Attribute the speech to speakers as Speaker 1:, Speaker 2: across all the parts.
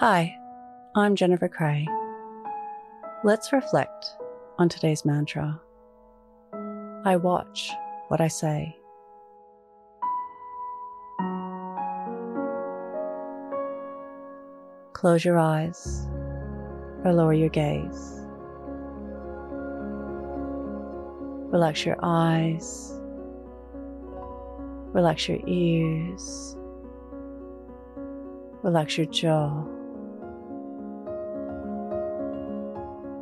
Speaker 1: Hi, I'm Jennifer Cray. Let's reflect on today's mantra. I watch what I say. Close your eyes or lower your gaze. Relax your eyes. Relax your ears. Relax your jaw.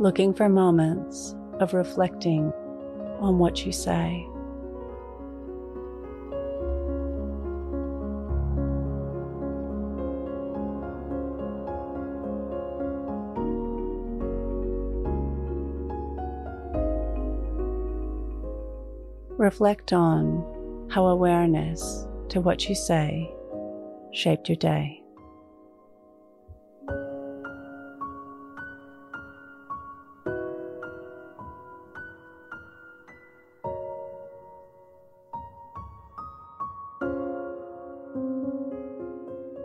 Speaker 1: Looking for moments of reflecting on what you say. Reflect on how awareness to what you say shaped your day.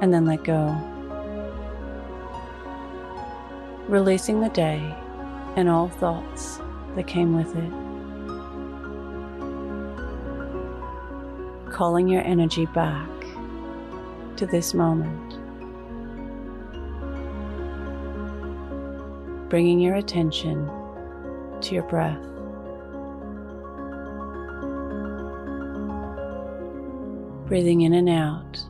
Speaker 1: and then let go. Releasing the day and all thoughts that came with it. Calling your energy back to this moment. Bringing your attention to your breath. Breathing in and out